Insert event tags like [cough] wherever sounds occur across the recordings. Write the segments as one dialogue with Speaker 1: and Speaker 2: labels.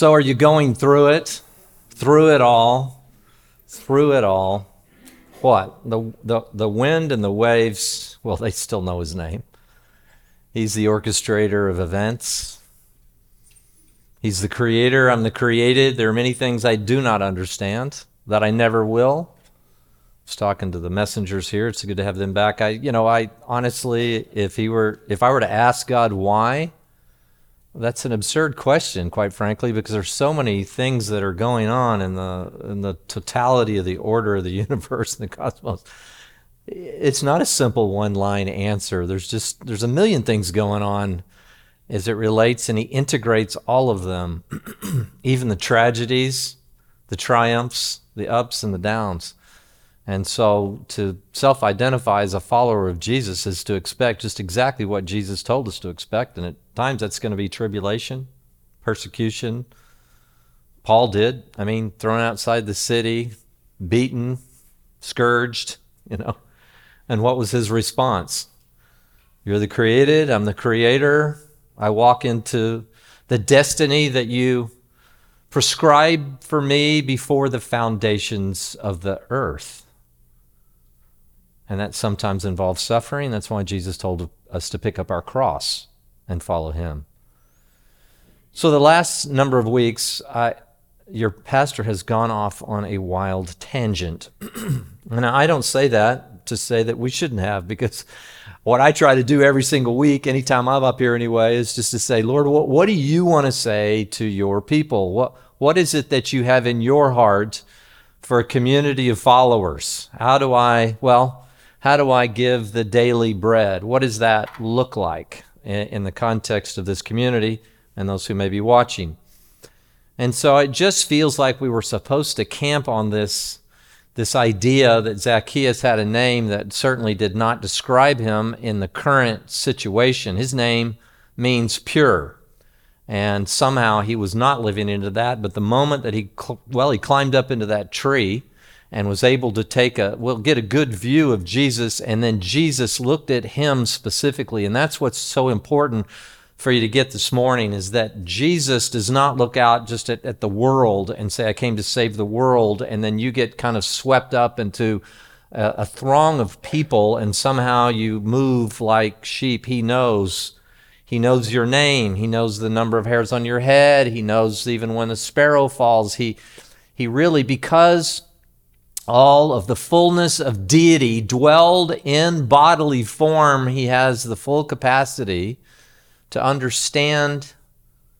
Speaker 1: So, are you going through it? Through it all? Through it all? What? The, the, the wind and the waves, well, they still know his name. He's the orchestrator of events. He's the creator. I'm the created. There are many things I do not understand that I never will. I talking to the messengers here. It's good to have them back. I, you know, I honestly, if he were, if I were to ask God why, that's an absurd question, quite frankly, because there's so many things that are going on in the in the totality of the order of the [laughs] universe and the cosmos. It's not a simple one-line answer. There's just there's a million things going on as it relates, and he integrates all of them, [clears throat] even the tragedies, the triumphs, the ups and the downs. And so to self identify as a follower of Jesus is to expect just exactly what Jesus told us to expect. And at times that's going to be tribulation, persecution. Paul did. I mean, thrown outside the city, beaten, scourged, you know. And what was his response? You're the created, I'm the creator. I walk into the destiny that you prescribed for me before the foundations of the earth. And that sometimes involves suffering. That's why Jesus told us to pick up our cross and follow him. So, the last number of weeks, I, your pastor has gone off on a wild tangent. [clears throat] and I don't say that to say that we shouldn't have, because what I try to do every single week, anytime I'm up here anyway, is just to say, Lord, what, what do you want to say to your people? What, what is it that you have in your heart for a community of followers? How do I, well, how do I give the daily bread? What does that look like in, the context of this community and those who may be watching? And so it just feels like we were supposed to camp on this, this idea that Zacchaeus had a name that certainly did not describe him in the current situation. His name means pure. And somehow he was not living into that. But the moment that he, well, he climbed up into that tree and was able to take a well get a good view of Jesus and then Jesus looked at him specifically and that's what's so important for you to get this morning is that Jesus does not look out just at, at the world and say I came to save the world and then you get kind of swept up into a, a throng of people and somehow you move like sheep. He knows he knows your name. He knows the number of hairs on your head. He knows even when a sparrow falls. He he really because all of the fullness of deity dwelled in bodily form, he has the full capacity to understand,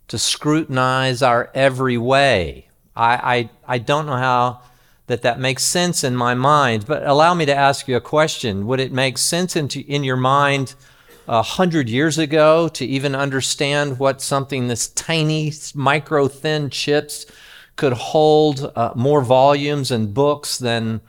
Speaker 1: to scrutinize our every way. I, I, I don't know how that that makes sense in my mind, but allow me to ask you a question. Would it make sense in, in your mind a hundred years ago to even understand what something this tiny, micro thin chips could hold uh, more volumes and books than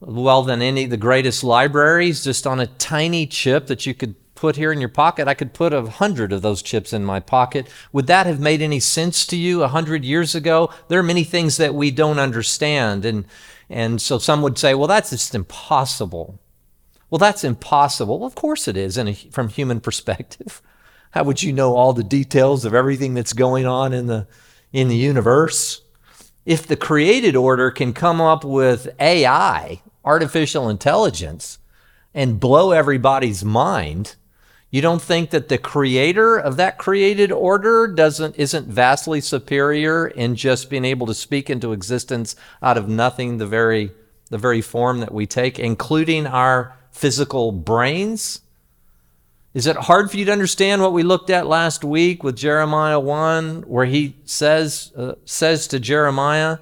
Speaker 1: well than any of the greatest libraries just on a tiny chip that you could put here in your pocket. I could put a hundred of those chips in my pocket. Would that have made any sense to you a hundred years ago? There are many things that we don't understand and and so some would say well that's just impossible. Well that's impossible. Of course it is a, from human [laughs] perspective. How would you know all the details of everything that's going on in the in the universe if the created order can come up with AI, artificial intelligence, and blow everybody's mind, you don't think that the creator of that created order doesn't isn't vastly superior in just being able to speak into existence out of nothing the very the very form that we take, including our physical brains? Is it hard for you to understand what we looked at last week with Jeremiah 1, where he says, uh, says to Jeremiah,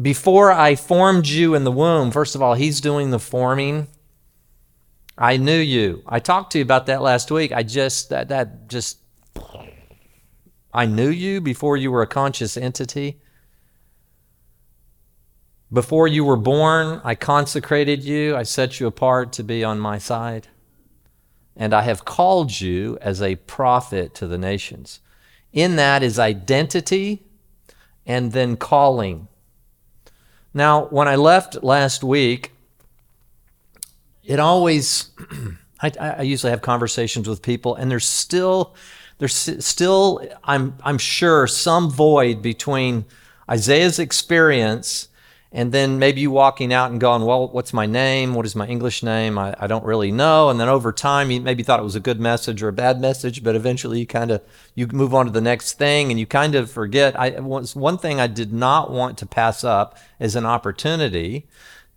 Speaker 1: Before I formed you in the womb, first of all, he's doing the forming. I knew you. I talked to you about that last week. I just, that, that just, I knew you before you were a conscious entity. Before you were born, I consecrated you. I set you apart to be on my side and I have called you as a prophet to the nations. In that is identity and then calling. Now, when I left last week, it always, [clears throat] I, I, usually have conversations with people, and there's still, There's still, I'm, I'm sure, some void between Isaiah's experience and then maybe you walking out and going, well, what's my name? What is my English name? I, I don't really know. And then over time, you maybe thought it was a good message or a bad message, but eventually you kind of you move on to the next thing and you kind of forget. I was one thing I did not want to pass up as an opportunity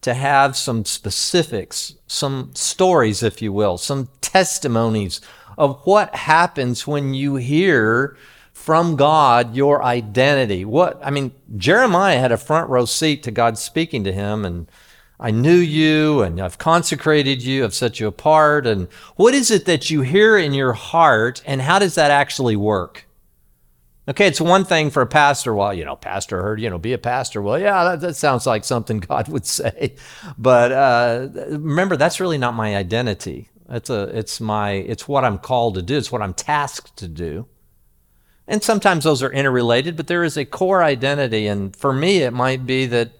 Speaker 1: to have some specifics, some stories, if you will, some testimonies of what happens when you hear from God your identity. What I mean, Jeremiah had a front row seat to God speaking to him and I knew you and I've consecrated you, I've set you apart. And what is it that you hear in your heart and how does that actually work? Okay, it's one thing for a pastor. Well, you know, pastor heard, you know, be a pastor. Well, yeah, that, that sounds like something [laughs] God would say. But uh, remember, that's really not my identity. It's a, it's my, it's what I'm called to do. It's what I'm tasked to do. And sometimes those are interrelated, but there is a core identity. And for me, it might be that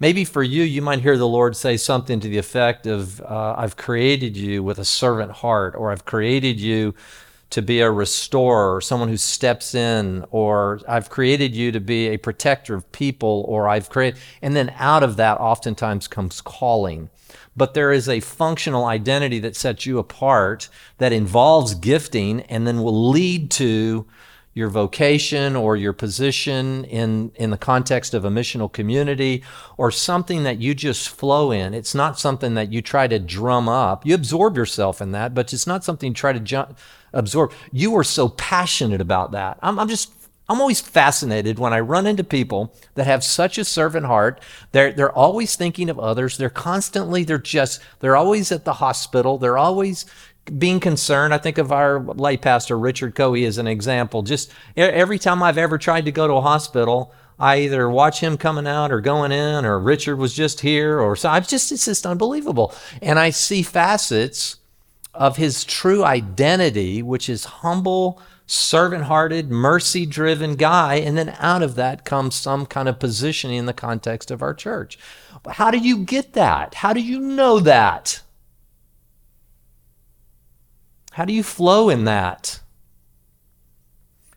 Speaker 1: maybe for you, you might hear the Lord say something to the effect of, uh, I've created you with a servant heart, or I've created you to be a restorer, or someone who steps in, or I've created you to be a protector of people, or I've created, and then out of that oftentimes comes calling. But there is a functional identity that sets you apart that involves gifting and then will lead to your vocation or your position in, in the context of a missional community or something that you just flow in. It's not something that you try to drum up. You absorb yourself in that, but it's not something you try to ju- absorb. You are so passionate about that. I'm, I'm just I'm always fascinated when I run into people that have such a servant heart. They're, they're always thinking of others. They're constantly, they're just, they're always at the hospital. They're always being concerned. I think of our lay pastor, Richard Coey, as an example. Just every time I've ever tried to go to a hospital, I either watch him coming out or going in, or Richard was just here, or so. I'm just, it's just unbelievable. And I see facets of his true identity, which is humble, servant hearted, mercy driven guy. And then out of that comes some kind of positioning in the context of our church. But how do you get that? How do you know that? How do you flow in that?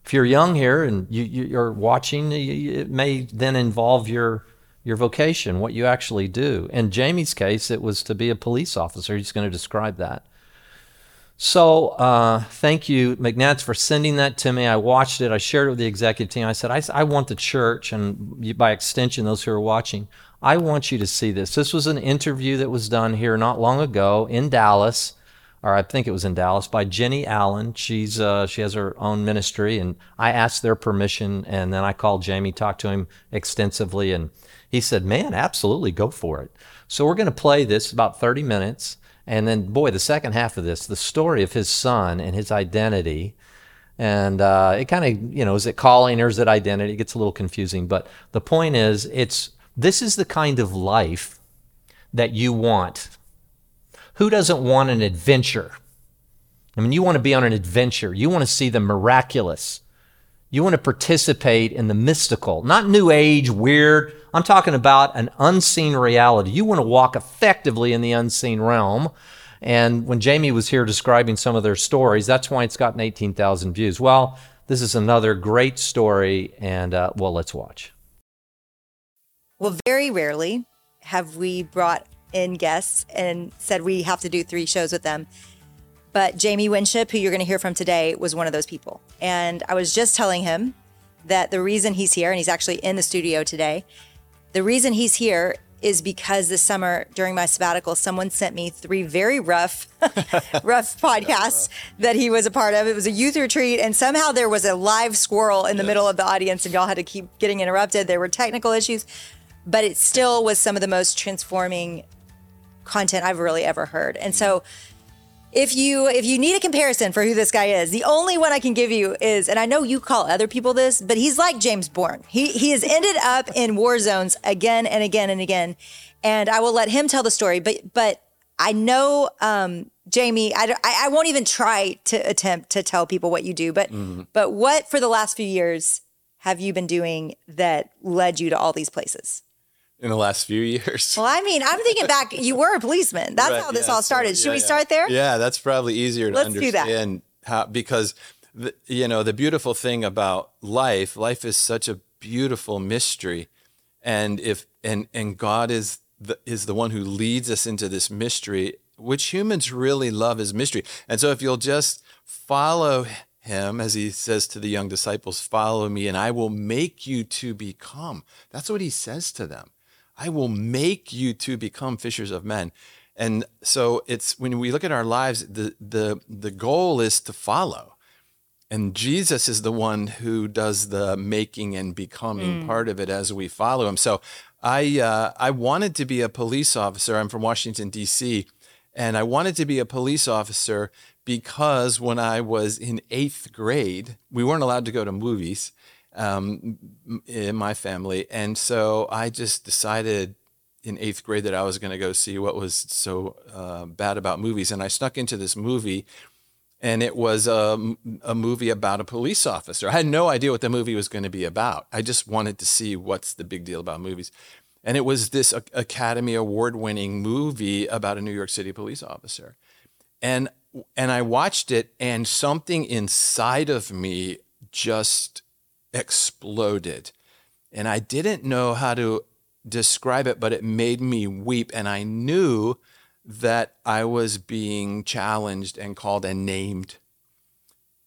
Speaker 1: If you're young here and you, you're watching, it may then involve your your vocation, what you actually do. In Jamie's case, it was to be a police officer. He's going to describe that. So uh, thank you, McNats, for sending that to me. I watched it. I shared it with the executive team. I said, I, I want the church, and by extension, those who are watching, I want you to see this. This was an interview that was done here not long ago in Dallas or I think it was in Dallas, by Jennie Allen. She's uh, she has her own ministry, and I asked their permission, and then I called Jamie, talked to him extensively, and he said, "Man, absolutely, go for it." So we're going to play this about 30 minutes, and then boy, the second half of this, the story of his son and his identity. And uh, it kind of, you know, is it calling or is it identity? It gets a little confusing. But the point is, it's this is the kind of life that you want who doesn't want an adventure? I mean, you want to be on an adventure. You want to see the miraculous. You want to participate in the mystical, not new age, weird. I'm talking about an unseen reality. You want to walk effectively in the unseen realm. And when Jamie was here describing some of their stories, that's why it's gotten 18,000 views. Well, this is another great story. And uh, well, let's watch.
Speaker 2: Well, very rarely have we brought in guests and said we have to do three shows with them. But Jamie Winship, who you're going to hear from today, was one of those people. And I was just telling him that the reason he's here, and he's actually in the studio today, the reason he's here is because this summer during my sabbatical, someone sent me three very rough, [laughs] rough podcasts that he was a part of. It was a youth retreat, and somehow there was a live squirrel in the middle of the audience, and y'all had to keep getting interrupted. There were technical issues, but it still was some of the most transforming content I've really ever heard. And so if you if you need a comparison for who this guy is, the only one I can give you is, and I know you call other people this, but he's like James Bourne. He he has ended up in war zones again and again and again, and I will let him tell the story. But but I know um, Jamie. I, I won't even try to attempt to tell people what you do. But mm-hmm. but what for the last few years have you been doing that led you to all these places?
Speaker 3: In the last few [laughs] years.
Speaker 2: Well, I mean, I'm thinking back. You were a policeman. That's right, how this yeah, all started. So, Should yeah, we start there?
Speaker 3: Yeah, that's probably easier to Let's understand how because the, you know, the beautiful thing about life, life is such a beautiful mystery. And if and and God is the is the one who leads us into this mystery, which humans really love is mystery. And so if you'll just follow him as he says to the young disciples, follow me and I will make you to become. That's what he says to them. I will make you to become fishers of men. And so it's when we look at our lives, the the the goal is to follow and Jesus is the one who does the making and becoming mm. part of it as we follow him. So I uh, I wanted to be a police officer. I'm from Washington D.C. and I wanted to be a police officer because when I was in eighth grade, we weren't allowed to go to movies um, in my family, and so I just decided in eighth grade that I was going to go see what was so uh, bad about movies, and I snuck into this movie and it was a, a movie about a police officer. I had no idea what the movie was going to be about. I just wanted to see what's the big deal about movies. And it was this Academy Award winning movie about a New York City police officer. And and I watched it and something inside of me just exploded. And I didn't know how to describe it, but it made me weep. And I knew that I was being challenged and called and named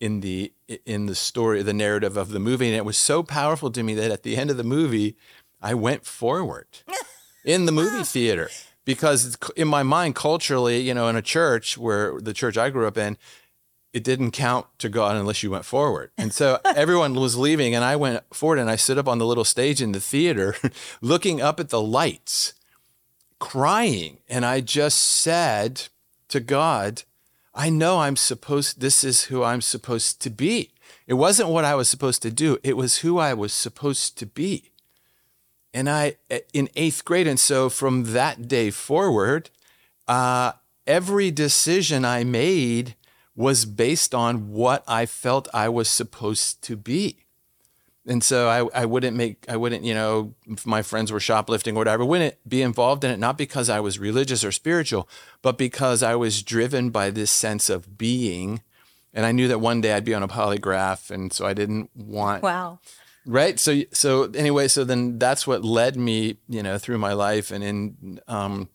Speaker 3: in the in the story, the narrative of the movie, and it was so powerful to me that at the end of the movie, I went forward [laughs] in the movie theater. Because in my mind, culturally, you know, in a church where the church I grew up in, it didn't count to God unless you went forward. And so [laughs] everyone was leaving, and I went forward, and I stood up on the little stage in the theater, [laughs] looking up at the lights crying. And I just said to God, I know I'm supposed, this is who I'm supposed to be. It wasn't what I was supposed to do, it was who I was supposed to be. And I, in eighth grade, and so from that day forward, uh, every decision I made was based on what I felt I was supposed to be. And so I, I wouldn't make I wouldn't you know if my friends were shoplifting or whatever wouldn't be involved in it not because I was religious or spiritual but because I was driven by this sense of being. And I knew that one day I'd be on a polygraph and so I didn't want
Speaker 2: wow.
Speaker 3: Right? So so anyway so then that's what led me you know through my life and in um,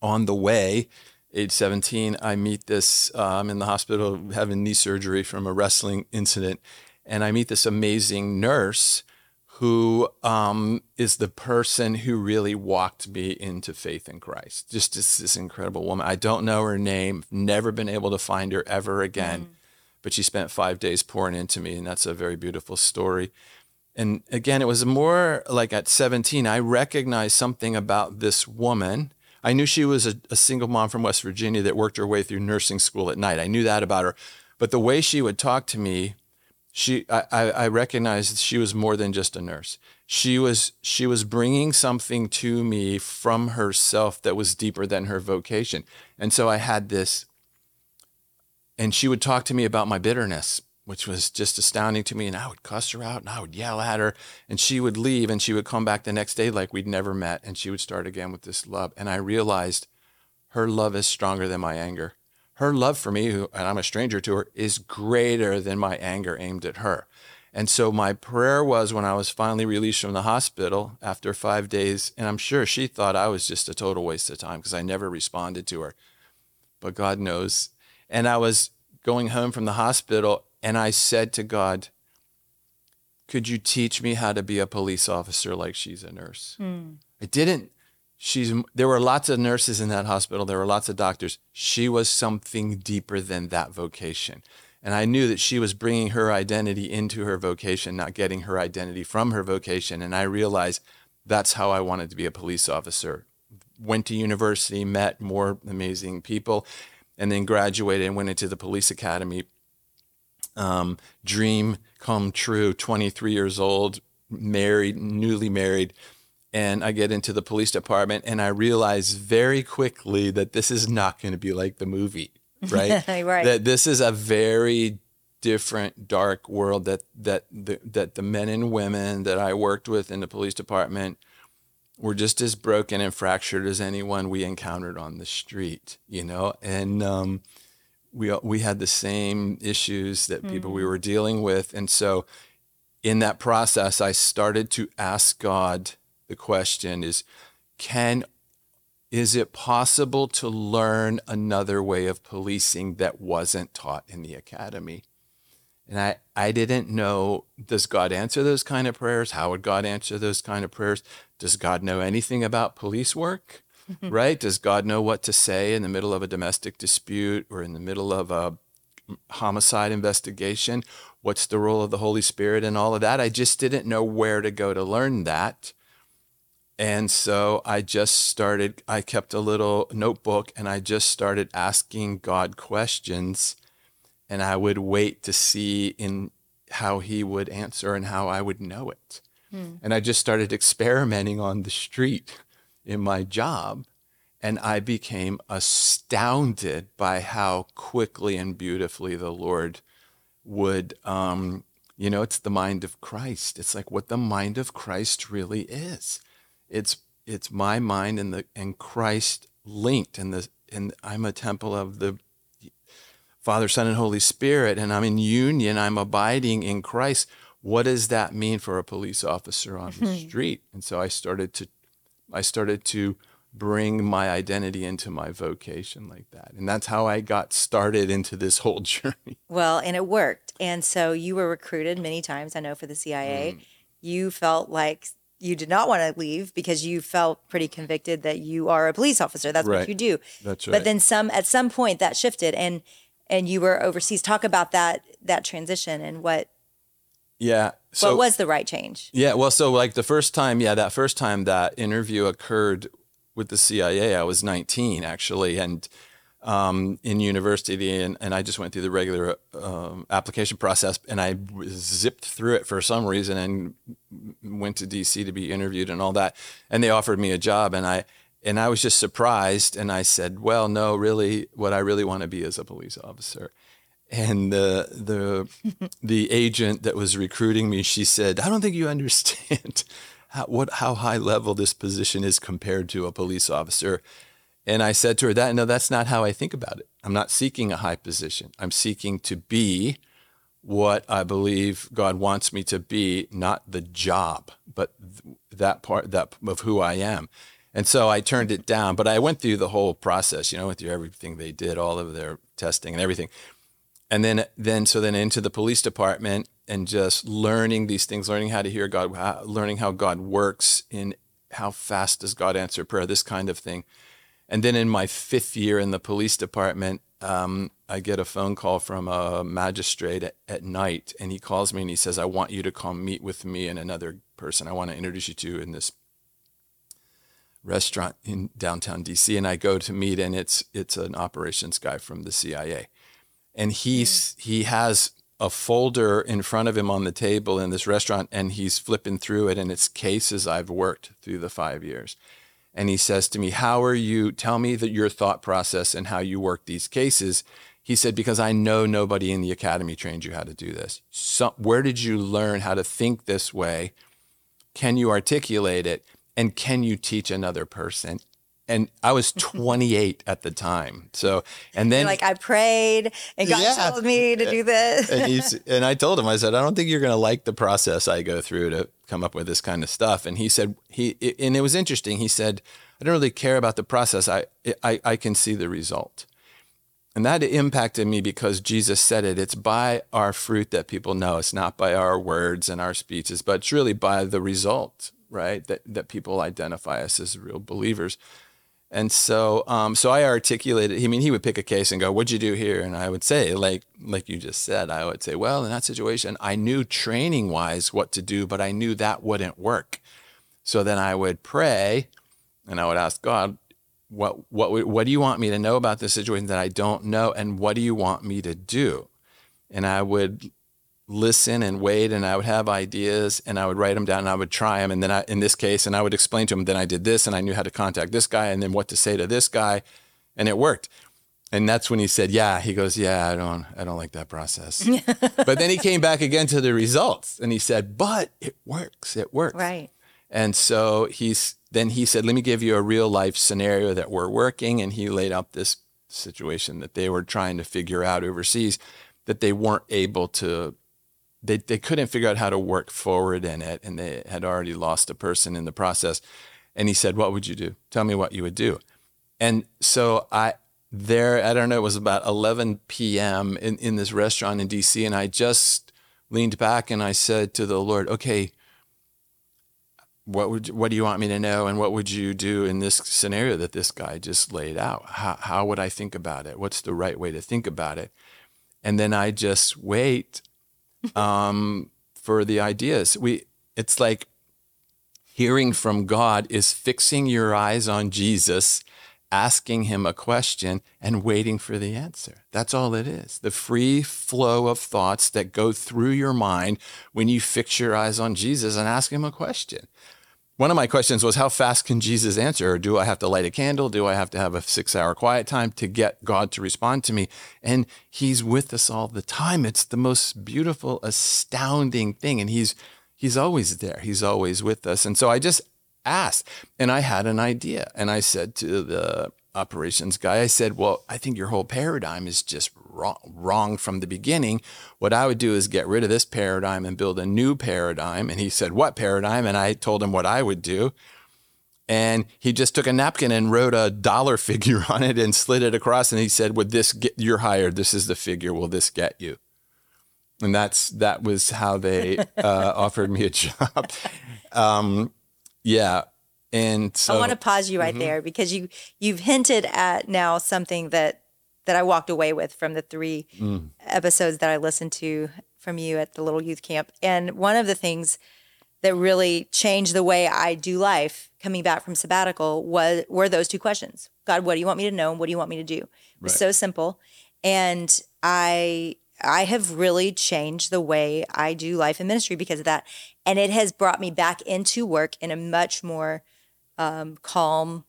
Speaker 3: on the way age 17 I meet this uh, I'm in the hospital having knee surgery from a wrestling incident and I meet this amazing nurse who um, is the person who really walked me into faith in Christ. Just this, this, incredible woman. I don't know her name, never been able to find her ever again, mm. but she spent five days pouring into me, and that's a very beautiful story. And again, it was more like at 17, I recognized something about this woman. I knew she was a, a single mom from West Virginia that worked her way through nursing school at night. I knew that about her. But the way she would talk to me she I, I recognized she was more than just a nurse she was she was bringing something to me from herself that was deeper than her vocation and so i had this and she would talk to me about my bitterness which was just astounding to me and i would cuss her out and i would yell at her and she would leave and she would come back the next day like we'd never met and she would start again with this love and i realized her love is stronger than my anger her love for me, who, and I'm a stranger to her, is greater than my anger aimed at her. And so my prayer was when I was finally released from the hospital after five days, and I'm sure she thought I was just a total waste of time because I never responded to her. But God knows. And I was going home from the hospital, and I said to God, Could you teach me how to be a police officer like she's a nurse? Mm. I didn't. She's there were lots of nurses in that hospital. There were lots of doctors. She was something deeper than that vocation. And i knew that she was bringing her identity into her vocation not getting her identity from her vocation. And i realized that's how i wanted to be a police officer. Went to university met more amazing people and then graduated and went into the police academy um, dream come true 23 years old married newly married and I get into the police department and I realize very quickly that this is not going to be like the movie, right? [laughs]
Speaker 2: right.
Speaker 3: That this is a very different dark world that that the, that the men and women that I worked with in the police department were just as broken and fractured as anyone we encountered on the street, you know? And um, we we had the same issues that people we hmm. were dealing with, and so in that process, I started to ask God the question: Is can is it possible to learn another way of policing that wasn't taught in the academy? And I, I didn't know, does God answer those kind of prayers? How would God answer those kind of prayers? Does God know anything about police work? [laughs] right? Does God know what to say in the middle of a domestic dispute or in the middle of a homicide investigation? What's the role of the Holy Spirit and all of that? I just didn't know where to go to learn that. And so I just started, I kept a little notebook and I just started asking God questions and I would wait to see in how he would answer and how I would know it. Hmm. And I just started experimenting on the street in my job and I became astounded by how quickly and beautifully the Lord would um, you know, it's the mind of Christ. It's like what the mind of Christ really is. It's it's my mind and the and Christ linked and the and I'm a temple of the Father, Son, and Holy Spirit, and I'm in union, I'm abiding in Christ. What does that mean for a police officer on the [laughs] street? And so I started to I started to bring my identity into my vocation like that. And that's how I got started into this whole [laughs] journey.
Speaker 2: Well, and it worked. And so you were recruited many times, I know, for the CIA. Mm. You felt like you did not want to leave because you felt pretty convicted that you are a police officer. That's
Speaker 3: Right.
Speaker 2: what you do.
Speaker 3: That's right.
Speaker 2: But then some at some point that shifted and and you were overseas. Talk about that that transition and what
Speaker 3: Yeah. So
Speaker 2: what was the right change?
Speaker 3: Yeah, well, so like the first time, yeah, that first time that interview occurred with the CIA, I was 19 actually, and um, in university, and, and I just went through the regular um, application process, and I zipped through it for some reason, and went to DC to be interviewed and all that, and they offered me a job, and I and I was just surprised, and I said, well, no, really, what I really want to be is a police officer and the the [laughs] the agent that was recruiting me she said i don't think you understand [laughs] how, what how high level this position is compared to a police officer. And i said to her that no that's not how i think about it. I'm not seeking a high position. I'm seeking to be what i believe god wants me to be not the job but th- that part that of who i am. And so I turned it down, but I went through the whole process, you know, went through everything they did, all of their testing and everything and then then so then into the police department and just learning these things learning how to hear god learning how god works in how fast does god answer prayer this kind of thing. And then in my fifth year in the police department um, i get a phone call from a magistrate at, at night and he calls me and he says i want you to come meet with me and another person. I want to introduce you to in this restaurant in downtown dc and i go to meet and it's it's an operations guy from the cia and he's mm. he has a folder in front of him on the table in this restaurant and he's flipping through it and it's cases I've worked through the 5 years. And he says to me, "How are you tell me that your thought process and how you work these cases?" He said because I know nobody in the academy trained you how to do this. So, where did you learn how to think this way? Can you articulate it and can you teach another person? And I was [laughs] 28 at the time. So, and then
Speaker 2: You're like I prayed and God
Speaker 3: Yeah.
Speaker 2: told me to do this.
Speaker 3: and, [laughs] and I told him, I said, I don't think you're going to like the process I go through to come up with this kind of stuff. And he said, he, and it was interesting. He said, I don't really care about the process. I, I, I can see the result. And that impacted me because Jesus said it. It's by our fruit that people know. It's not by our words and our speeches, but it's really by the result, right? That, that people identify us as real believers. And so, um, so I articulated. I mean, he would pick a case and go, "What'd you do here?" And I would say, like, like you just said, I would say, "Well, in that situation, I knew training wise what to do, but I knew that wouldn't work." So then I would pray, and I would ask God, "What, what, what do you want me to know about this situation that I don't know, and what do you want me to do?" And I would listen and wait and I would have ideas and I would write them down and I would try them and then I in this case and I would explain to him then I did this and I knew how to contact this guy and then what to say to this guy and it worked. And that's when he said, "Yeah." He goes, "Yeah, I don't I don't like that process." [laughs] but then he came back again to the results and he said, "But it works. It works."
Speaker 2: right.
Speaker 3: And so he's then he said, "Let me give you a real life scenario that we're working." And he laid out this situation that they were trying to figure out overseas that they weren't able to they, they couldn't figure out how to work forward in it and they had already lost a person in the process. And he said what would you do? Tell me what you would do. And so i there i don't know it was about 11 p.m in, in this restaurant in dc and i just leaned back and i said to the lord okay what would what do you want me to know and what would you do in this scenario that this guy just laid out? How, how would i think about it? What's the right way to think about it? And then i just wait um, for the ideas. We it's like hearing from god is fixing your eyes on jesus asking him a question and waiting for the answer. That's all it is. The free flow of thoughts that go through your mind when you fix your eyes on jesus and ask him a question one of my questions was how fast can Jesus answer? Or do I have to light a candle? Do I have to have a six hour quiet time to get God to respond to me? And he's with us all the time. It's the most beautiful, astounding thing. And he's he's always there. He's always with us. And so I just asked and I had an idea. And I said to the operations guy, I said, Well, I think your whole paradigm is just wrong, wrong from the beginning. What I would do is get rid of this paradigm and build a new paradigm. And he said, What paradigm? And I told him what I would do. And he just took a napkin and wrote a dollar [laughs] figure on it and slid it across. And he said, Would this get you're hired? This is the figure. Will this get you? And that's that was how they [laughs] uh, offered me a job. Um, yeah. And so
Speaker 2: I want to pause you right mm-hmm. there because you you've hinted at now something that that I walked away with from the three mm. episodes that I listened to from you at the little youth camp. And one of the things that really changed the way I do life coming back from sabbatical was were those two questions. God, what do you want me to know and what do you want me to do? It was
Speaker 3: Right.
Speaker 2: so simple. And I I have really changed the way I do life and ministry because of that. And it has brought me back into work in a much more um, calm,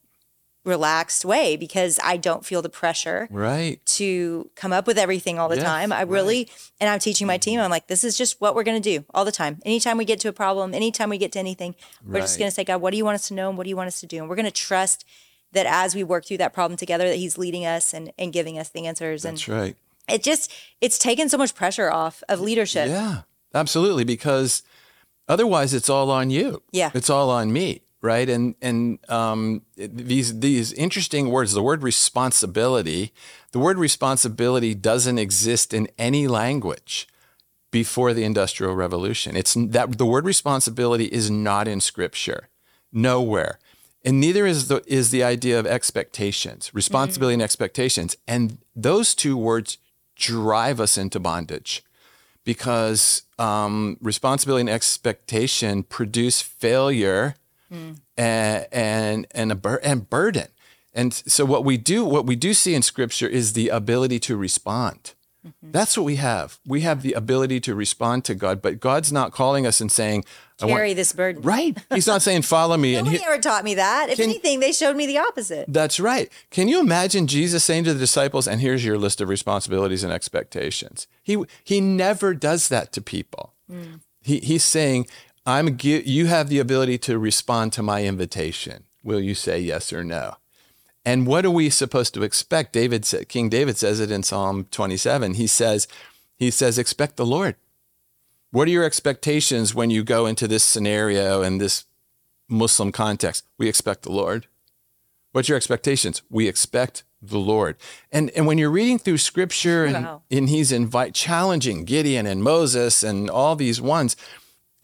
Speaker 2: relaxed way because I don't feel the pressure
Speaker 3: right.
Speaker 2: to come up with everything all the
Speaker 3: Yeah,
Speaker 2: time. I really, and I'm teaching my team, I'm like, this is just what we're going to do all the time. Anytime we get to a problem, anytime we get to anything, we're just going to say, God, what do you want us to know? And what do you want us to do? And we're going to trust that as we work through that problem together, that He's leading us and, and giving us the answers. And
Speaker 3: That's right.
Speaker 2: it just, it's taken so much pressure off of leadership.
Speaker 3: Yeah, absolutely. Because otherwise, it's all on you.
Speaker 2: Yeah.
Speaker 3: it's all on me, right? And and um, these these interesting words. The word responsibility. The word responsibility doesn't exist in any language before the Industrial Revolution. It's that the word responsibility is not in Scripture, nowhere. And neither is the is the idea of expectations, responsibility and expectations. And those two words drive us into bondage because um, responsibility and expectation produce failure Mm. and and and a bur- and burden. And so what we do what we do see in scripture is the ability to respond. Mm-hmm. That's what we have. We have the ability to respond to God, but God's not calling us and saying, I want,
Speaker 2: this burden.
Speaker 3: right. He's not saying, follow me. [laughs] and he-
Speaker 2: ever taught me that. If
Speaker 3: Can-
Speaker 2: anything, they showed me the opposite.
Speaker 3: that's right. Can you imagine Jesus saying to the disciples, and here's your list of responsibilities and expectations? He he never does that to people. Mm. He, he's saying, I'm you have the ability to respond to my invitation. Will you say yes or no? And what are we supposed to expect? David said, King David says it in Psalm 27. He says, he says, expect the Lord. What are your expectations when you go into this scenario and this Muslim context? We expect the Lord. What's your expectations? We expect the Lord. And and when you're reading through scripture and,
Speaker 2: Wow.
Speaker 3: and he's invite challenging Gideon and Moses and all these ones,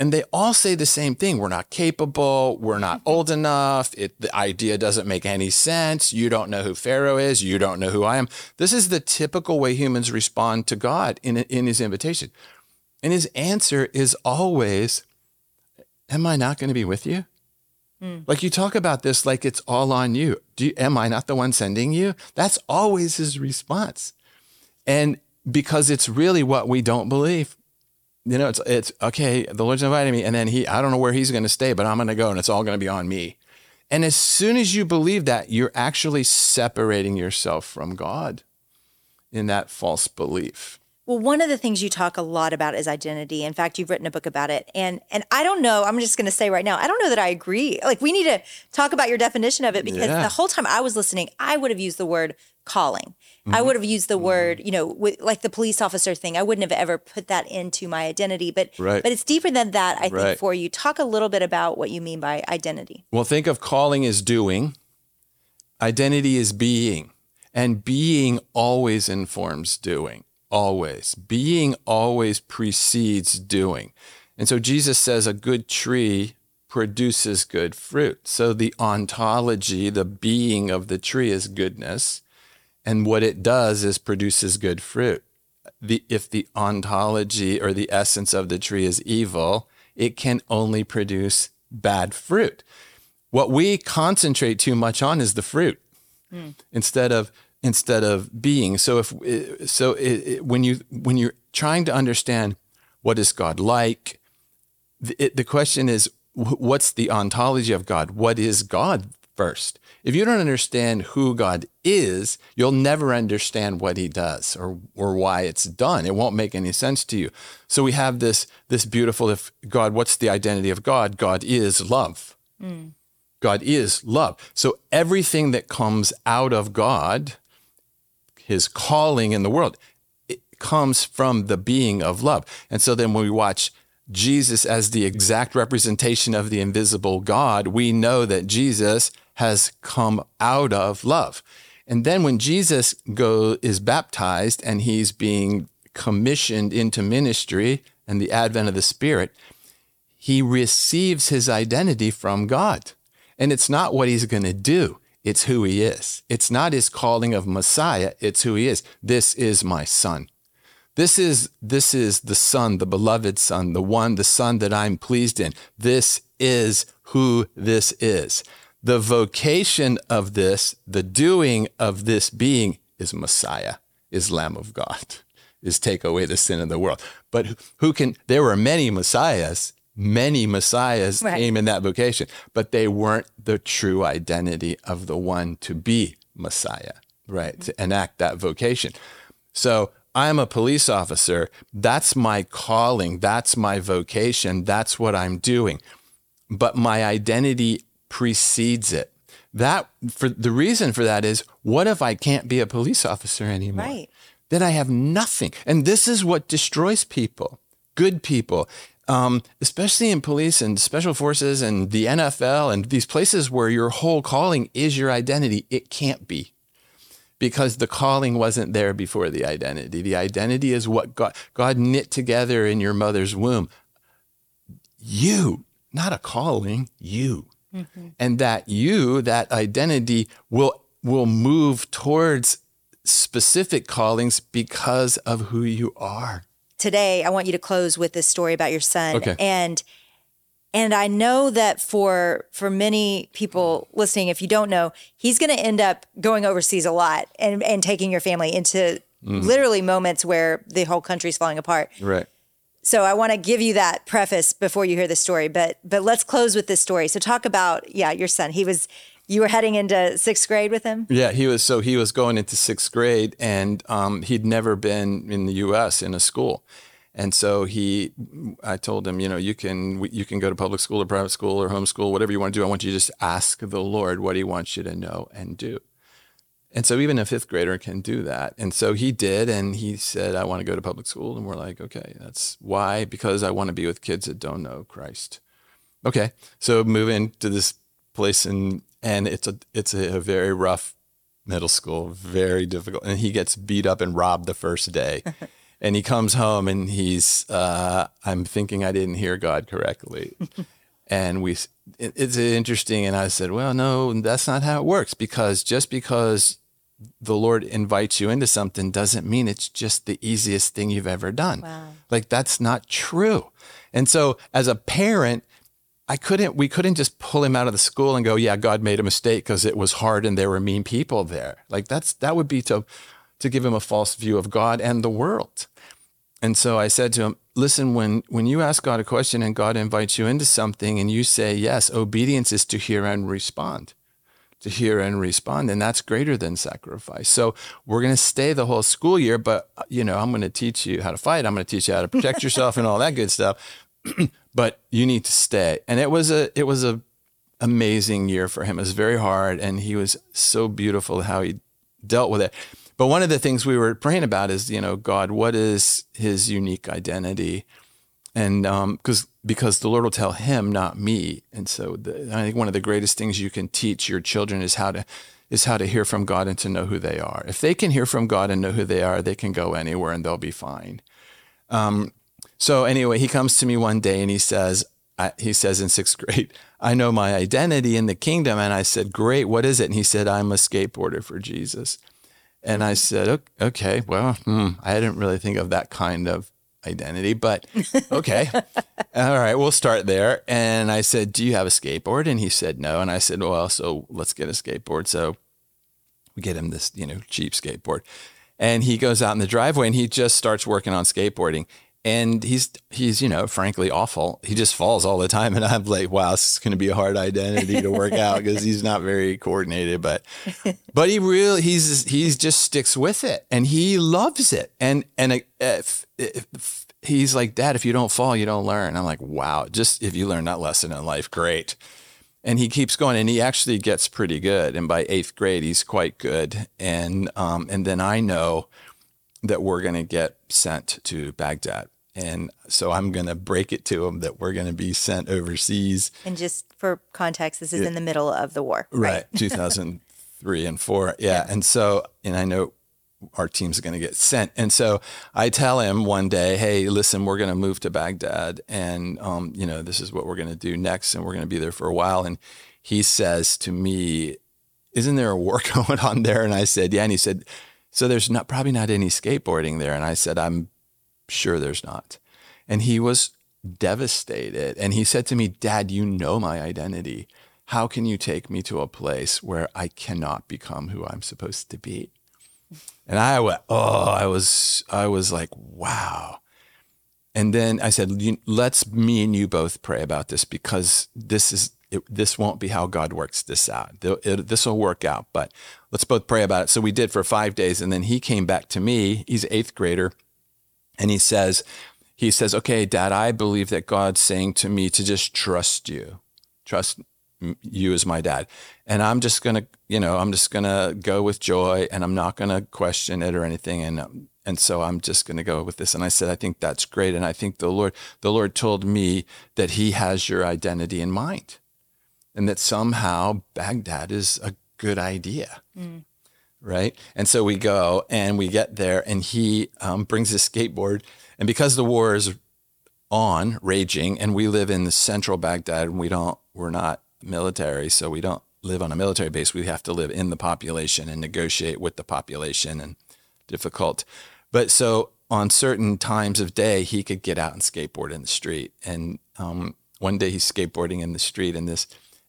Speaker 3: and they all say the same thing. We're not capable, we're not mm-hmm. old enough, it the idea doesn't make any sense. You don't know who Pharaoh is, you don't know who I am. This is the typical way humans respond to God in in his invitation. And his answer is always, Am I not going to be with you? Mm. Like you talk about this like it's all on you. Do you, am I not the one sending you? That's always his response. And because it's really what we don't believe. You know, it's it's okay, the Lord's inviting me and then he I don't know where he's going to stay, but I'm going to go and it's all going to be on me. And as soon as you believe that, you're actually separating yourself from God in that false belief.
Speaker 2: Well, one of the things you talk a lot about is identity. In fact, you've written a book about it. And and I don't know, I'm just going to say right now, I don't know that I agree. Like we need to talk about your definition of it because
Speaker 3: Yeah.
Speaker 2: the whole time I was listening, I would have used the word calling.
Speaker 3: Mm-hmm.
Speaker 2: I would have used the word, you know, with, like the police officer thing. I wouldn't have ever put that into my identity, but
Speaker 3: Right.
Speaker 2: but it's deeper than that, I think
Speaker 3: Right.
Speaker 2: for you. Talk a little bit about what you mean by identity.
Speaker 3: Well, think of calling as doing, identity is being, and being always informs doing. Always. Being always precedes doing. And so Jesus says a good tree produces good fruit. So the ontology, the being of the tree is goodness. And what it does is produces good fruit. The, if the ontology or the essence of the tree is evil, it can only produce bad fruit. What we concentrate too much on is the fruit hmm. instead of instead of being. So if so, it, it- when you when you're trying to understand what is God like, the, it, the question is what's the ontology of God? What is God first? If you don't understand who God is, you'll never understand what He does or or why it's done. It won't make any sense to you. So we have this this beautiful. If God, what's the identity of God? God is love. Mm. God is love. So everything that comes out of God, his calling in the world, it comes from the being of love. And so then when we watch Jesus as the exact representation of the invisible God, we know that Jesus has come out of love. And then when Jesus go is baptized and he's being commissioned into ministry and the advent of the Spirit, he receives his identity from God. And it's not what he's going to do, it's who he is. It's not his calling of Messiah, it's who he is. This is my son. This is this is the son, the beloved son, the one, the son that I'm pleased in. This is who this is. The vocation of this, the doing of this being is Messiah, is Lamb of God, is take away the sin of the world. But who can there were many messiahs, many messiahs
Speaker 2: Right.
Speaker 3: came in that vocation, but they weren't the true identity of the one to be Messiah, right? To enact that vocation. So I'm a police officer. That's my calling. That's my vocation. That's what I'm doing. But my identity precedes it. That for the reason for that is what if I can't be a police officer anymore?
Speaker 2: Right.
Speaker 3: Then I have nothing. And this is what destroys people, good people, um, especially in police and special forces and the NFL and these places where your whole calling is your identity. It can't be because the calling wasn't there before the identity. The identity is what God, God knit together in your mother's womb. You, not a calling, you. And that you, that identity will will move towards specific callings because of who you are.
Speaker 2: Today I want you to close with this story about your son.
Speaker 3: Okay.
Speaker 2: And and I know that for for many people listening, if you don't know, he's going to end up going overseas a lot and and taking your family into
Speaker 3: Mm-hmm.
Speaker 2: literally moments where the whole country's falling apart.
Speaker 3: Right.
Speaker 2: So I want to give you that preface before you hear the story, but but let's close with this story. So talk about yeah, your son. He was you were heading into sixth grade with him.
Speaker 3: Yeah, he was. So he was going into sixth grade, and um, he'd never been in the U.S. in a school, and so he, I told him, you know, you can you can go to public school or private school or homeschool, whatever you want to do. I want you to just ask the Lord what He wants you to know and do. And so even a fifth grader can do that. And so he did, and he said, I want to go to public school. And we're like, okay, that's why, because I want to be with kids that don't know Christ. Okay. So move into this place and and it's a it's a very rough middle school, very difficult. And he gets beat up and robbed the first day. [laughs] and he comes home and he's uh, I'm thinking I didn't hear God correctly. [laughs] and we it- it's interesting and I said, "Well, no, that's not how it works because just because the Lord invites you into something doesn't mean it's just the easiest thing you've ever done. Like that's not true. And so as a parent, I couldn't we couldn't just pull him out of the school and go, yeah, God made a mistake because it was hard and there were mean people there. Like that's that would be to to give him a false view of God and the world. And so I said to him, listen, when when you ask God a question and God invites you into something and you say yes, obedience is to hear and respond. to hear and respond. And that's greater than sacrifice. So we're going to stay the whole school year, but you know, I'm going to teach you how to fight. I'm going to teach you how to protect yourself and all that good stuff. [clears throat] but you need to stay. And it was a, it was a amazing year for him. It was very hard. And he was so beautiful how he dealt with it. But one of the things we were praying about is, you know, God, what is his unique identity? And um, because um, because the Lord will tell him, not me. And so the, I think one of the greatest things you can teach your children is how to is how to hear from God and to know who they are. If they can hear from God and know who they are, they can go anywhere and they'll be fine. Um, so anyway, he comes to me one day and he says, I, he says in sixth grade, [laughs] I know my identity in the kingdom. And I said, Great, what is it? And he said, I'm a skateboarder for Jesus. And I said, Okay, well, hmm, I didn't really think of that kind of identity, but [laughs] okay. All right, we'll start there. And I said, Do you have a skateboard? And he said, No. And I said, Well, so let's get a skateboard. So we get him this, you know, cheap skateboard. And he goes out in the driveway and he just starts working on skateboarding and he's he's you know frankly awful. He just falls all the time. And i'm like wow this is going to be a hard identity to work out [laughs] because he's not very coordinated but but he really he's he's just sticks with it and he loves it. And and if, if, he's like dad if you don't fall you don't learn. I'm like wow just if you learn that lesson in life great. And he keeps going and he actually gets pretty good. And by eighth grade he's quite good. And um and then i know that we're going to get sent to Baghdad. And so I'm going to break it to them that we're going to be sent overseas.
Speaker 2: And just for context, this is it, in the middle of the war.
Speaker 3: Right. right 2003 [laughs] and four. Yeah. yeah. And so, and I know our team's going to get sent. And so I tell him one day, hey, listen, we're going to move to Baghdad. And, um, you know, this is what we're going to do next. And we're going to be there for a while. And he says to me, isn't there a war [laughs] going on there? And I said, yeah. And he said, so there's not probably not any skateboarding there. And I said, I'm sure there's not. And he was devastated. And he said to me, Dad, you know my identity. How can you take me to a place where I cannot become who I'm supposed to be? And I went, oh, I was, I was like, wow. And then I said, let's me and you both pray about this because this is it, this won't be how God works this out. This will work out, but let's both pray about it. So we did for five days. And then he came back to me. He's eighth grader. And he says, he says, okay, dad, I believe that God's saying to me to just trust you, trust you as my dad. And I'm just going to, you know, I'm just going to go with joy and I'm not going to question it or anything. And, and so I'm just going to go with this. And I said, I think that's great. And I think the Lord, the Lord told me that he has your identity in mind and that somehow Baghdad is a good idea. Mm. Right. And so we go and we get there, and he um, brings his skateboard. And because the war is on, raging, and we live in the central Baghdad, and we don't, we're not military, so we don't live on a military base. We have to live in the population and negotiate with the population, and difficult. But so on certain times of day, he could get out and skateboard in the street. And um, one day he's skateboarding in the street, and this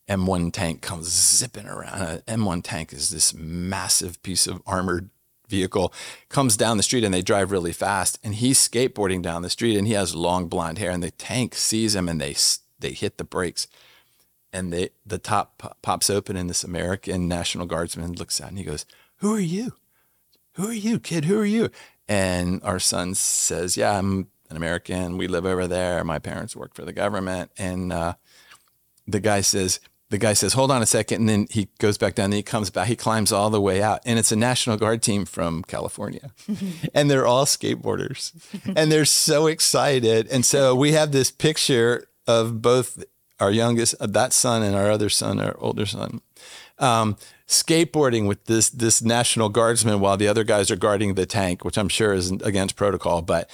Speaker 3: M1 tank comes zipping around. An M1 tank is this massive piece of armored vehicle comes down the street and they drive really fast and he's skateboarding down the street and he has long blonde hair and the tank sees him and they they hit the brakes and they the top pops open and this American National Guardsman looks out and he goes, "Who are you? Who are you, kid? Who are you?" And our son says, "Yeah, I'm an American. We live over there. My parents work for the government." And uh, the guy says, the guy says, hold on a second. And then he goes back down and he comes back. He climbs all the way out. And it's a National Guard team from California. [laughs] and they're all skateboarders. and they're so excited. And so we have this picture of both our youngest, that son, and our other son, our older son, um, skateboarding with this this National Guardsman while the other guys are guarding the tank, which I'm sure is against protocol. But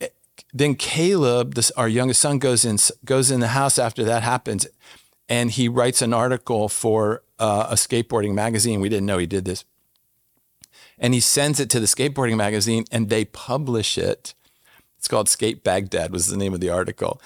Speaker 3: eh, then Caleb, this, our youngest son, goes in goes in the house after that happens and he writes an article for uh, a skateboarding magazine. We didn't know he did this. And he sends it to the skateboarding magazine and they publish it. It's called Skate Baghdad was the name of the article.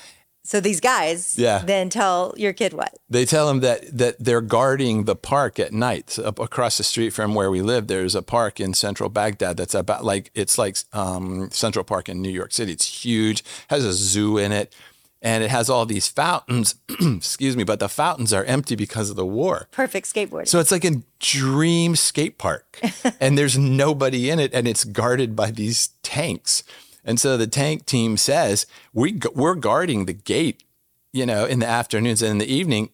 Speaker 2: So these guys yeah. then tell your kid what?
Speaker 3: They tell him that that they're guarding the park at night. So up across the street from where we live, there's a park in central Baghdad that's about like it's like um, Central Park in New York City. It's huge, has a zoo in it and it has all these fountains. [clears throat] excuse me, but the fountains are empty because of the war.
Speaker 2: Perfect skateboarding.
Speaker 3: So it's like a dream skate park, [laughs] and there's nobody in it, and it's guarded by these tanks. And so the tank team says we we're guarding the gate, you know, in the afternoons and in the evening.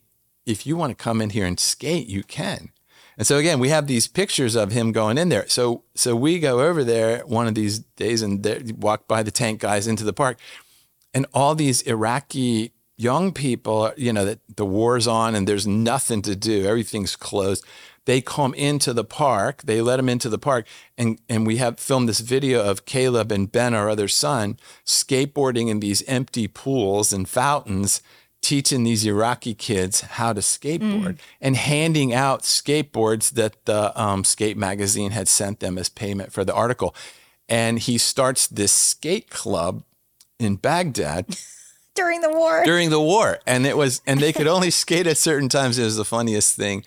Speaker 3: If you want to come in here and skate, you can. And so again, we have these pictures of him going in there. So so we go over there one of these days and walk by the tank guys into the park, and all these Iraqi young people, you know, that the war's on and there's nothing to do, everything's closed. They come into the park, they let them into the park, and, and we have filmed this video of Caleb and Ben, our other son, skateboarding in these empty pools and fountains, teaching these Iraqi kids how to skateboard and handing out skateboards that the um, skate magazine had sent them as payment for the article. And he starts this skate club in Baghdad [laughs]
Speaker 2: During the war.
Speaker 3: during the war, and it was, and they could only [laughs] skate at certain times. It was the funniest thing,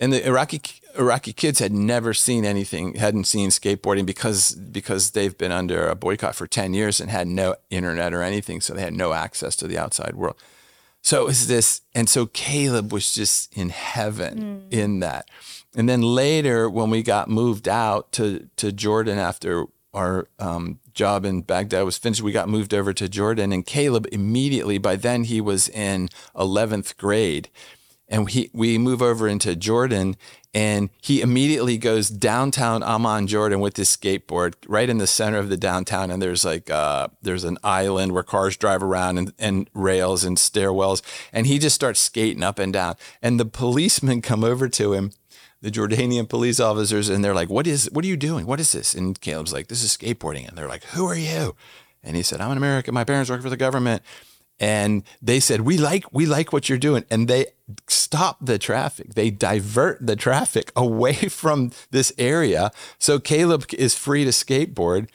Speaker 3: and the Iraqi Iraqi kids had never seen anything, hadn't seen skateboarding because because they've been under a boycott for ten years and had no internet or anything, so they had no access to the outside world. So it was this, and so Caleb was just in heaven in that. And then later, when we got moved out to to Jordan after our um, job in Baghdad was finished, we got moved over to Jordan. And Caleb immediately, by then he was in eleventh grade, and he we move over into Jordan, and he immediately goes downtown Amman, Jordan, with his skateboard right in the center of the downtown. And there's like uh, there's an island where cars drive around and, and rails and stairwells, and he just starts skating up and down. And the policemen come over to him, the Jordanian police officers, and they're like, "What is? What are you doing? What is this?" And Caleb's like, "This is skateboarding." And they're like, "Who are you?" And he said, "I'm an American. My parents work for the government." and they said we like we like what you're doing and they stop the traffic they divert the traffic [laughs] away from this area so caleb is free to skateboard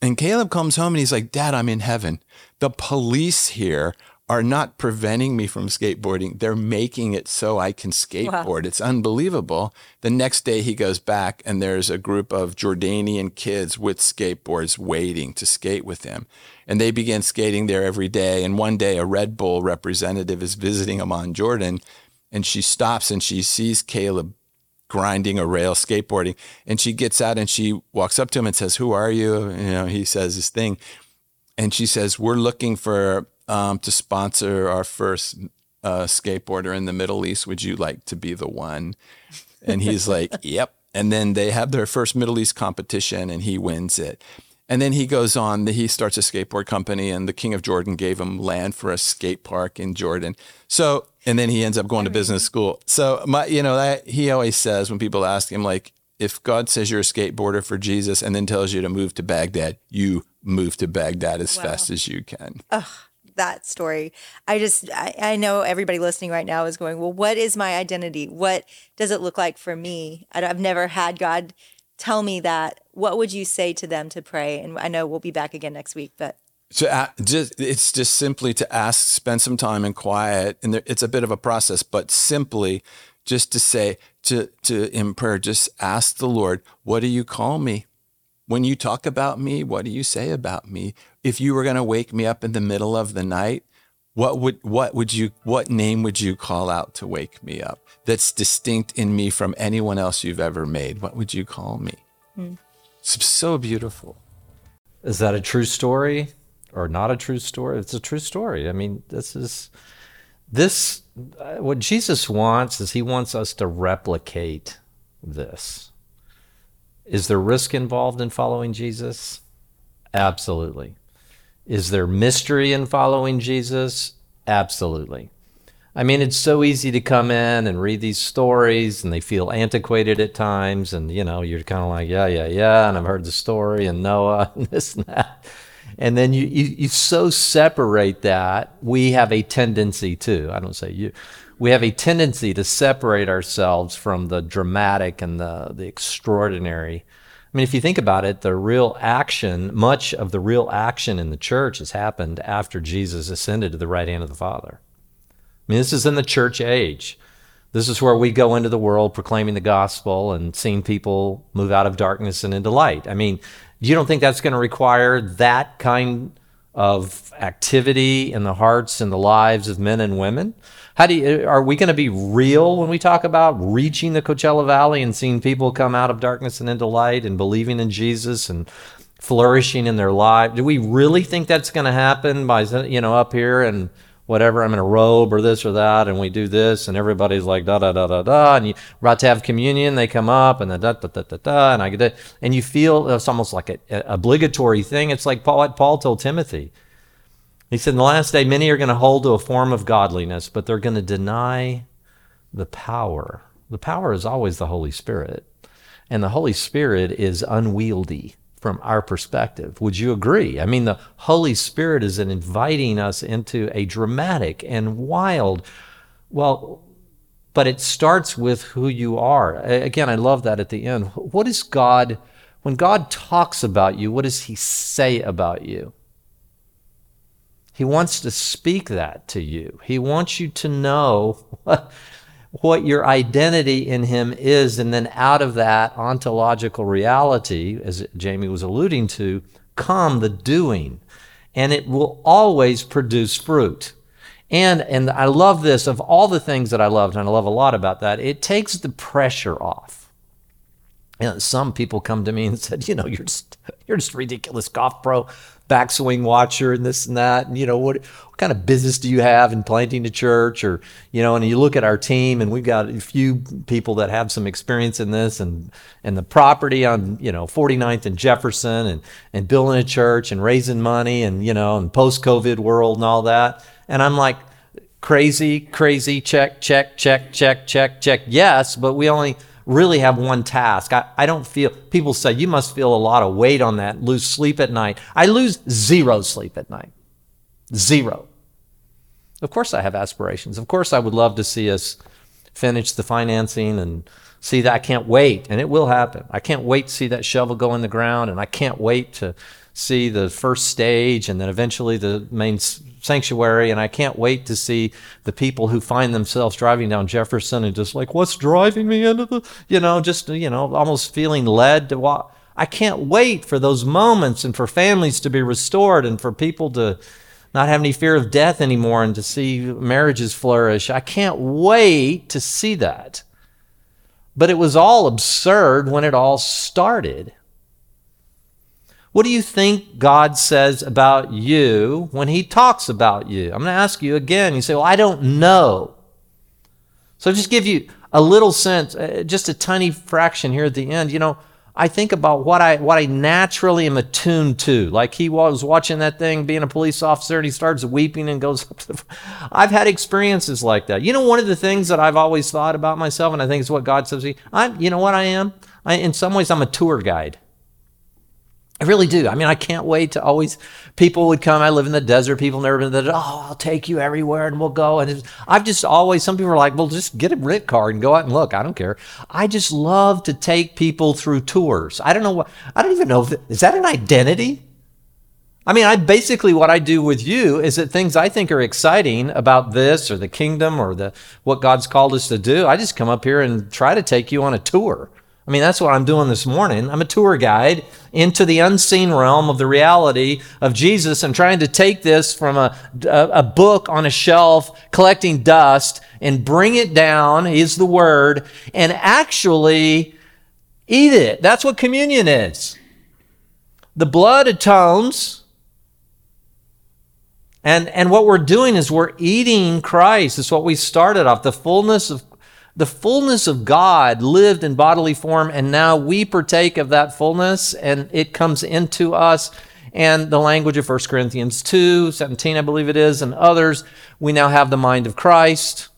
Speaker 3: and caleb comes home and he's like dad i'm in heaven the police here are not preventing me from skateboarding. They're making it so i can skateboard. It's unbelievable. The next day he goes back and there's a group of jordanian kids with skateboards waiting to skate with him. And they begin skating there every day. And one day, a Red Bull representative is visiting Amman, Jordan, and she stops and she sees Caleb grinding a rail skateboarding, and she gets out and she walks up to him and says, "Who are you?" You know, he says his thing, and she says, "We're looking for um, to sponsor our first uh, skateboarder in the Middle East. Would you like to be the one?" And he's [laughs] like, "Yep." And then they have their first Middle East competition, and he wins it. And then he goes on, he starts a skateboard company, and the King of Jordan gave him land for a skate park in Jordan. So, and then he ends up going to business school. So, my, you know, that, he always says when people ask him, like, if God says you're a skateboarder for Jesus and then tells you to move to Baghdad, you move to Baghdad as fast as you can.
Speaker 2: That story. I just, I, I know everybody listening right now is going, well, what is my identity? What does it look like for me? I've never had God tell me that. What would you say to them to pray? And I know we'll be back again next week, but
Speaker 3: So uh, just it's just simply to ask, spend some time in quiet, and there, it's a bit of a process, but simply just to say to to in prayer, just ask the Lord, "What do you call me? When you talk about me, what do you say about me? If you were going to wake me up in the middle of the night, what would what would you what name would you call out to wake me up? That's distinct in me from anyone else you've ever made. What would you call me?" It's so beautiful.
Speaker 1: Is that a true story or not a true story? It's a true story. I mean, this is this uh, what Jesus wants is he wants us to replicate this. Is there risk involved in following Jesus? Absolutely. Is there mystery in following Jesus? Absolutely. I mean, it's so easy to come in and read these stories and they feel antiquated at times. And, you know, you're kind of like, yeah, yeah, yeah. And I've heard the story and Noah [laughs] and this and that. And then you, you, you so separate that. We have a tendency to, I don't say you, we have a tendency to separate ourselves from the dramatic and the, the extraordinary. I mean, if you think about it, the real action, much of the real action in the church has happened after Jesus ascended to the right hand of the Father. I mean, this is in the church age. This is where we go into the world proclaiming the gospel and seeing people move out of darkness and into light. I mean, you don't think that's going to require that kind of activity in the hearts and the lives of men and women? How do you, are we going to be real when we talk about reaching the Coachella Valley and seeing people come out of darkness and into light and believing in Jesus and flourishing in their life? Do we really think that's going to happen by you know up here and whatever I'm in a robe or this or that and we do this and everybody's like da da da da da and you are about to have communion they come up and da da da da da, da and I get it and you feel it's almost like an obligatory thing. It's like Paul, Paul told Timothy. He said, In the last day, many are going to hold to a form of godliness, but they're going to deny the power. The power is always the Holy Spirit. And the Holy Spirit is unwieldy from our perspective. Would you agree? I mean, the Holy Spirit is inviting us into a dramatic and wild, well, but it starts with who you are. Again, I love that at the end. What is God, when God talks about you, what does He say about you? He wants to speak that to you. He wants you to know what, [laughs] what your identity in Him is, and then out of that ontological reality, as Jamie was alluding to, come the doing. And it will always produce fruit. And, and I love this of all the things that I loved, and I love a lot about that, it takes the pressure off. Know, some people come to me and said, you know, you're just, you're just ridiculous golf pro backswing watcher and this and that. And, you know, what, what kind of business do you have in planting a church? Or, you know, and you look at our team and we've got a few people that have some experience in this and, and the property on, you know, 49th and Jefferson and, and building a church and raising money and, you know, and post COVID world and all that. And I'm like, crazy, crazy, check, check, check, check, check, check. Yes, but we only, really have one task. I, I don't feel, people say, you must feel a lot of weight on that, lose sleep at night. I lose zero sleep at night. Zero. Of course, I have aspirations. Of course, I would love to see us finish the financing and see that. I can't wait, and it will happen. I can't wait to see that shovel go in the ground, and I can't wait to see the first stage and then eventually the main sanctuary. And I can't wait to see the people who find themselves driving down Jefferson and just like, what's driving me into the, you know, just, you know, almost feeling led to walk. I can't wait for those moments and for families to be restored and for people to not have any fear of death anymore and to see marriages flourish. I can't wait to see that. But it was all absurd when it all started. What do you think God says about you when He talks about you? I'm going to ask you again. You say, Well, I don't know. So just give you a little sense, uh, just a tiny fraction here at the end. You know, I think about what I what I naturally am attuned to. Like he was watching that thing, being a police officer, and he starts weeping and goes. [laughs] Up. The, I've had experiences like that. You know, one of the things that I've always thought about myself, and I think it's what God says to me. I'm, you know, what I am. I, in some ways, I'm a tour guide. I really do. I mean, I can't wait to always, people would come. I live in the desert. People never been there. Oh, I'll take you everywhere and we'll go. And I've just always, some people are like, well, just get a rent card and go out and look. I don't care. I just love to take people through tours. I don't know what, I don't even know if, is that an identity? I mean, I basically what I do with you is that things I think are exciting about this or the kingdom or the what God's called us to do. I just come up here and try to take you on a tour. I mean, that's what I'm doing this morning. I'm a tour guide into the unseen realm of the reality of Jesus and trying to take this from a, a, a, book on a shelf, collecting dust, and bring it down, is the word, and actually eat it. That's what communion is. The blood atones. And, and what we're doing is we're eating Christ. It's what we started off. The fullness of the fullness of God lived in bodily form, and now we partake of that fullness, and it comes into us. And the language of 1 Corinthians 2, 17, I believe it is, and others, we now have the mind of Christ.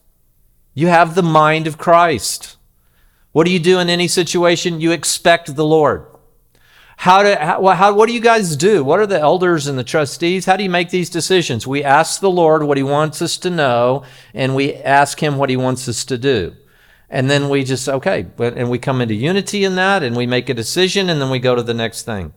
Speaker 1: You have the mind of Christ. What do you do in any situation? You expect the Lord. How do, how, how, what do you guys do? What are the elders and the trustees? How do you make these decisions? We ask the Lord what He wants us to know, and we ask Him what He wants us to do. And then we just, okay, and we come into unity in that and we make a decision and then we go to the next thing.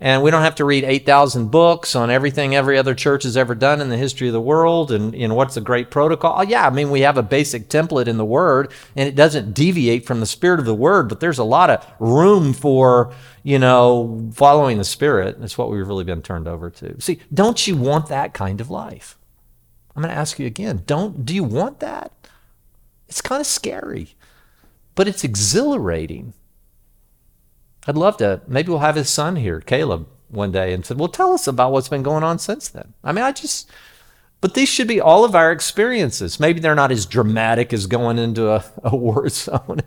Speaker 1: And we don't have to read 8,000 books on everything every other church has ever done in the history of the world and know what's a great protocol. Oh, yeah, I mean we have a basic template in the word and it doesn't deviate from the spirit of the word, but there's a lot of room for, you know, following the spirit. That's what we've really been turned over to. See, don't you want that kind of life? I'm going to ask you again. Don't do you want that? It's kind of scary, but it's exhilarating. I'd love to. Maybe we'll have his son here, Caleb, one day, and said, "Well, tell us about what's been going on since then." I mean, I just, but these should be all of our experiences. Maybe they're not as dramatic as going into a, a war [laughs] zone,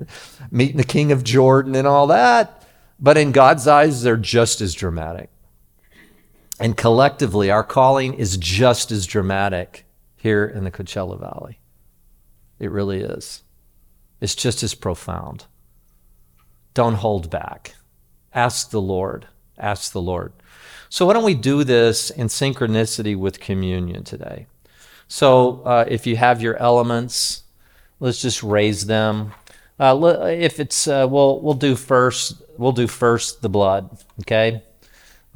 Speaker 1: meeting the king of Jordan, and all that. But in God's eyes, they're just as dramatic. And collectively, our calling is just as dramatic here in the Coachella Valley. It really is. It's just as profound. Don't hold back. Ask the Lord. Ask the Lord. So, why don't we do this in synchronicity with communion today? So, uh, if you have your elements, let's just raise them. Uh, if it's, uh, we'll we'll do first. We'll do first the blood. Okay.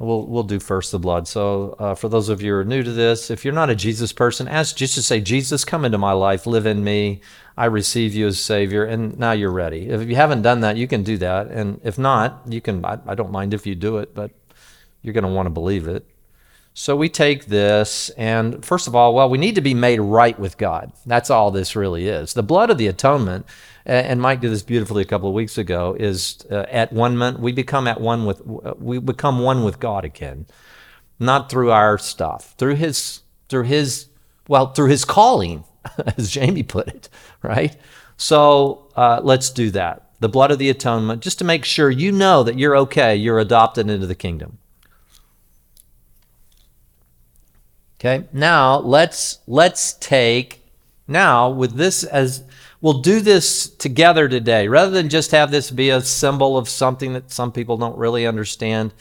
Speaker 1: We'll, we'll do first the blood. So, uh, for those of you who are new to this, if you're not a Jesus person, ask just to say, Jesus, come into my life, live in me. I receive you as Savior, and now you're ready. If you haven't done that, you can do that. And if not, you can, I, I don't mind if you do it, but you're going to want to believe it. So we take this, and first of all, well, we need to be made right with God. That's all this really is. The blood of the atonement, and Mike did this beautifully a couple of weeks ago, is uh, at one we become at one with we become one with God again, not through our stuff, through His through His well through His calling, [laughs] as Jamie put it, right? So uh, let's do that. The blood of the atonement, just to make sure you know that you're okay, you're adopted into the kingdom. Okay, now let's let's take now with this as we'll do this together today rather than just have this be a symbol of something that some people don't really understand.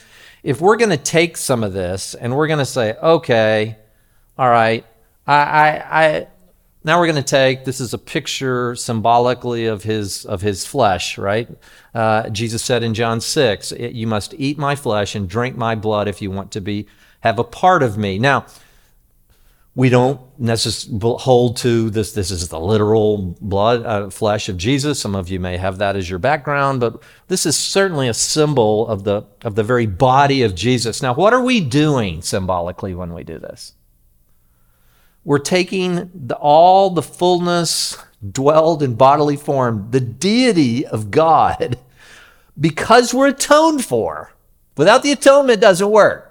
Speaker 1: If we're going to take some of this and we're going to say, okay, all right, I, I, I now we're going to take this is a picture symbolically of his of his flesh, right? Uh, Jesus said in John six, "You must eat my flesh and drink my blood if you want to be have a part of me." Now we don't necessarily hold to this. This is the literal blood, uh, flesh of Jesus. Some of you may have that as your background, but this is certainly a symbol of the of the very body of Jesus. Now, what are we doing symbolically when we do this? We're taking the, all the fullness dwelled in bodily form, the deity of God, because we're atoned for. Without the atonement, doesn't work.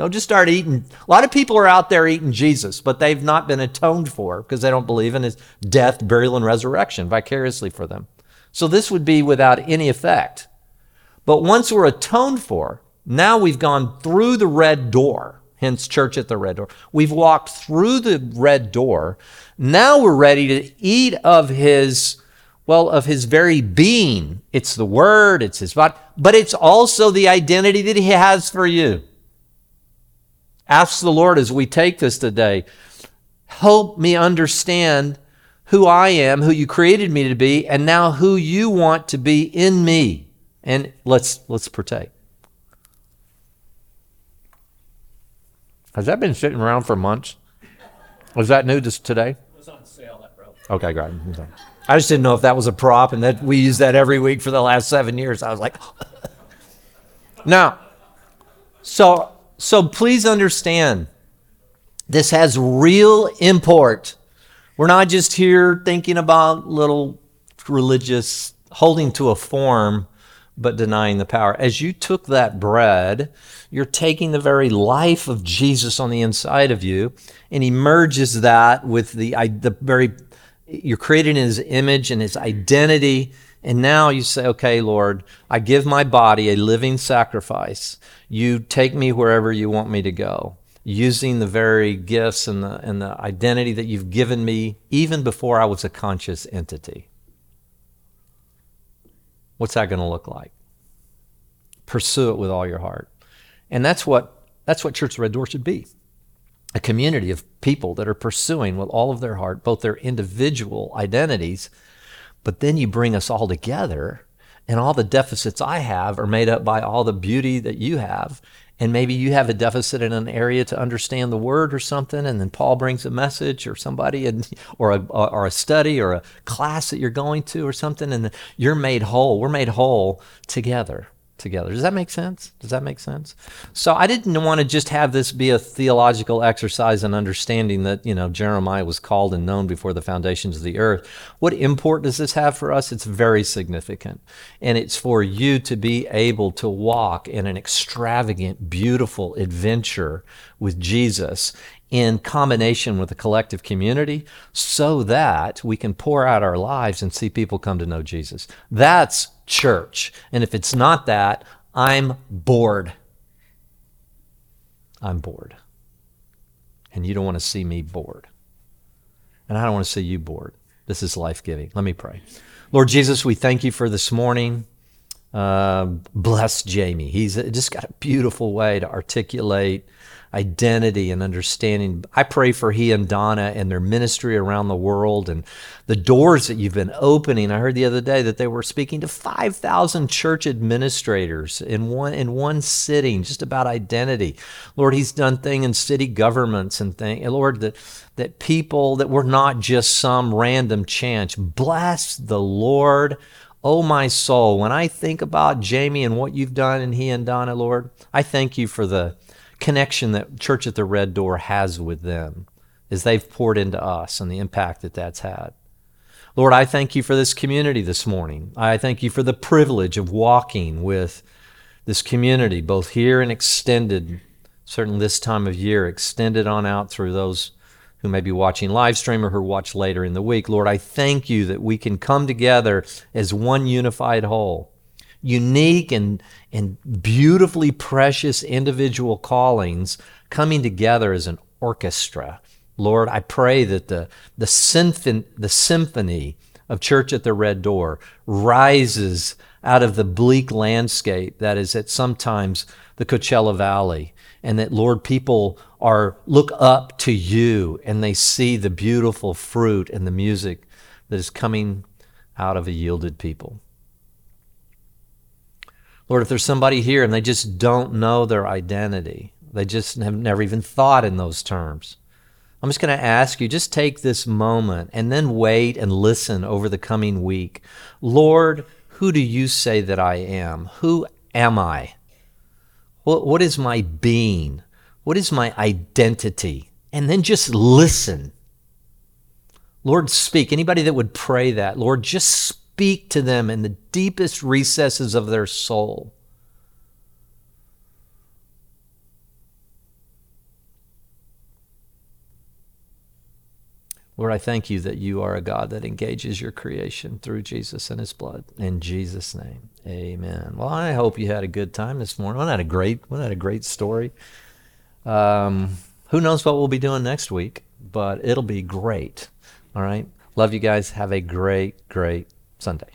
Speaker 1: Don't just start eating. A lot of people are out there eating Jesus, but they've not been atoned for because they don't believe in his death, burial, and resurrection vicariously for them. So this would be without any effect. But once we're atoned for, now we've gone through the red door, hence church at the red door. We've walked through the red door. Now we're ready to eat of his, well, of his very being. It's the word, it's his body, but it's also the identity that he has for you. Ask the Lord as we take this today, help me understand who I am, who you created me to be, and now who you want to be in me. And let's let's partake. Has that been sitting around for months? Was that new to today? It was on sale at Bro. Okay, great. I just didn't know if that was a prop and that we use that every week for the last seven years. I was like, [laughs] now, so so please understand, this has real import. We're not just here thinking about little religious holding to a form but denying the power. As you took that bread, you're taking the very life of Jesus on the inside of you, and he merges that with the, the very, you're created in his image and his identity. And now you say, okay, Lord, I give my body a living sacrifice. You take me wherever you want me to go, using the very gifts and the, and the identity that you've given me even before I was a conscious entity. What's that going to look like? Pursue it with all your heart. And that's what, that's what Church of Red Door should be a community of people that are pursuing with all of their heart both their individual identities, but then you bring us all together and all the deficits I have are made up by all the beauty that you have. And maybe you have a deficit in an area to understand the word or something, and then Paul brings a message or somebody, and, or, a, or a study or a class that you're going to or something, and you're made whole. We're made whole together together. Does that make sense? Does that make sense? So I didn't want to just have this be a theological exercise in understanding that, you know, Jeremiah was called and known before the foundations of the earth. What import does this have for us? It's very significant. And it's for you to be able to walk in an extravagant, beautiful adventure with Jesus in combination with a collective community so that we can pour out our lives and see people come to know Jesus. That's church. And if it's not that, I'm bored. I'm bored. And you don't want to see me bored. And I don't want to see you bored. This is life giving. Let me pray. Lord Jesus, we thank you for this morning. Uh, bless Jamie. He's just got a beautiful way to articulate identity and understanding. I pray for he and Donna and their ministry around the world and the doors that you've been opening. I heard the other day that they were speaking to 5,000 church administrators in one in one sitting just about identity. Lord, he's done thing in city governments and thing. Lord, that that people that were not just some random chance. Bless the Lord. Oh, my soul, when I think about Jamie and what you've done and he and Donna, Lord, I thank you for the connection that Church at the Red Door has with them as they've poured into us and the impact that that's had. Lord, I thank you for this community this morning. I thank you for the privilege of walking with this community, both here and extended, certainly this time of year, extended on out through those who may be watching live stream or who watch later in the week. Lord, I thank you that we can come together as one unified whole unique and, and beautifully precious individual callings coming together as an orchestra. Lord, I pray that the, the, symphon- the symphony of Church at the Red Door rises out of the bleak landscape that is at sometimes the Coachella Valley, and that, Lord, people are look up to you and they see the beautiful fruit and the music that is coming out of a yielded people. Lord, if there's somebody here and they just don't know their identity, they just have never even thought in those terms. I'm just going to ask you, just take this moment and then wait and listen over the coming week. Lord, who do you say that I am? Who am I? What, what is my being? What is my identity? And then just listen. Lord, speak. Anybody that would pray that, Lord, just speak to them in the deepest recesses of their soul. Lord, I thank you that you are a God that engages your creation through Jesus and his blood. In Jesus' name, amen. Well, I hope you had a good time this morning. Wasn't that a great, wasn't that a great story? Um, who knows what we'll be doing next week, but it'll be great. All right. Love you guys. Have a great, great Sunday.